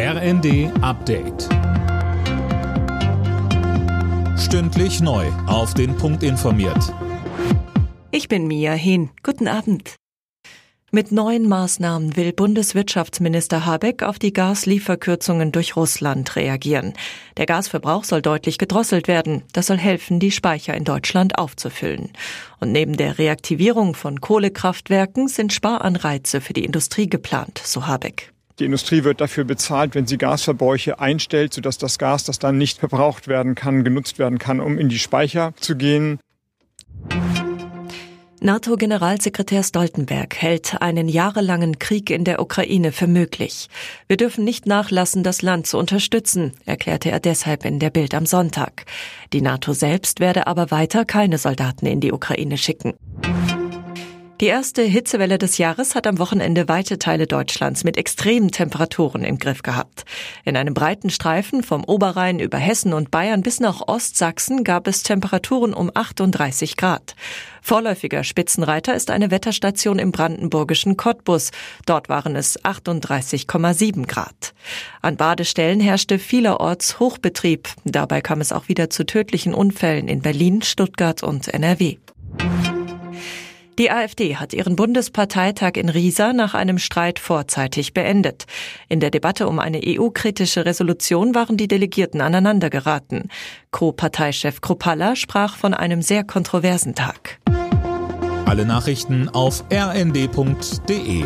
RND Update. Stündlich neu. Auf den Punkt informiert. Ich bin Mia Hehn. Guten Abend. Mit neuen Maßnahmen will Bundeswirtschaftsminister Habeck auf die Gaslieferkürzungen durch Russland reagieren. Der Gasverbrauch soll deutlich gedrosselt werden. Das soll helfen, die Speicher in Deutschland aufzufüllen. Und neben der Reaktivierung von Kohlekraftwerken sind Sparanreize für die Industrie geplant, so Habeck. Die Industrie wird dafür bezahlt, wenn sie Gasverbräuche einstellt, sodass das Gas, das dann nicht verbraucht werden kann, genutzt werden kann, um in die Speicher zu gehen. NATO-Generalsekretär Stoltenberg hält einen jahrelangen Krieg in der Ukraine für möglich. Wir dürfen nicht nachlassen, das Land zu unterstützen, erklärte er deshalb in der Bild am Sonntag. Die NATO selbst werde aber weiter keine Soldaten in die Ukraine schicken. Die erste Hitzewelle des Jahres hat am Wochenende weite Teile Deutschlands mit extremen Temperaturen im Griff gehabt. In einem breiten Streifen vom Oberrhein über Hessen und Bayern bis nach Ostsachsen gab es Temperaturen um 38 Grad. Vorläufiger Spitzenreiter ist eine Wetterstation im brandenburgischen Cottbus. Dort waren es 38,7 Grad. An Badestellen herrschte vielerorts Hochbetrieb. Dabei kam es auch wieder zu tödlichen Unfällen in Berlin, Stuttgart und NRW. Die AfD hat ihren Bundesparteitag in Riesa nach einem Streit vorzeitig beendet. In der Debatte um eine EU-kritische Resolution waren die Delegierten aneinandergeraten. Co-Parteichef Kropalla sprach von einem sehr kontroversen Tag. Alle Nachrichten auf rnd.de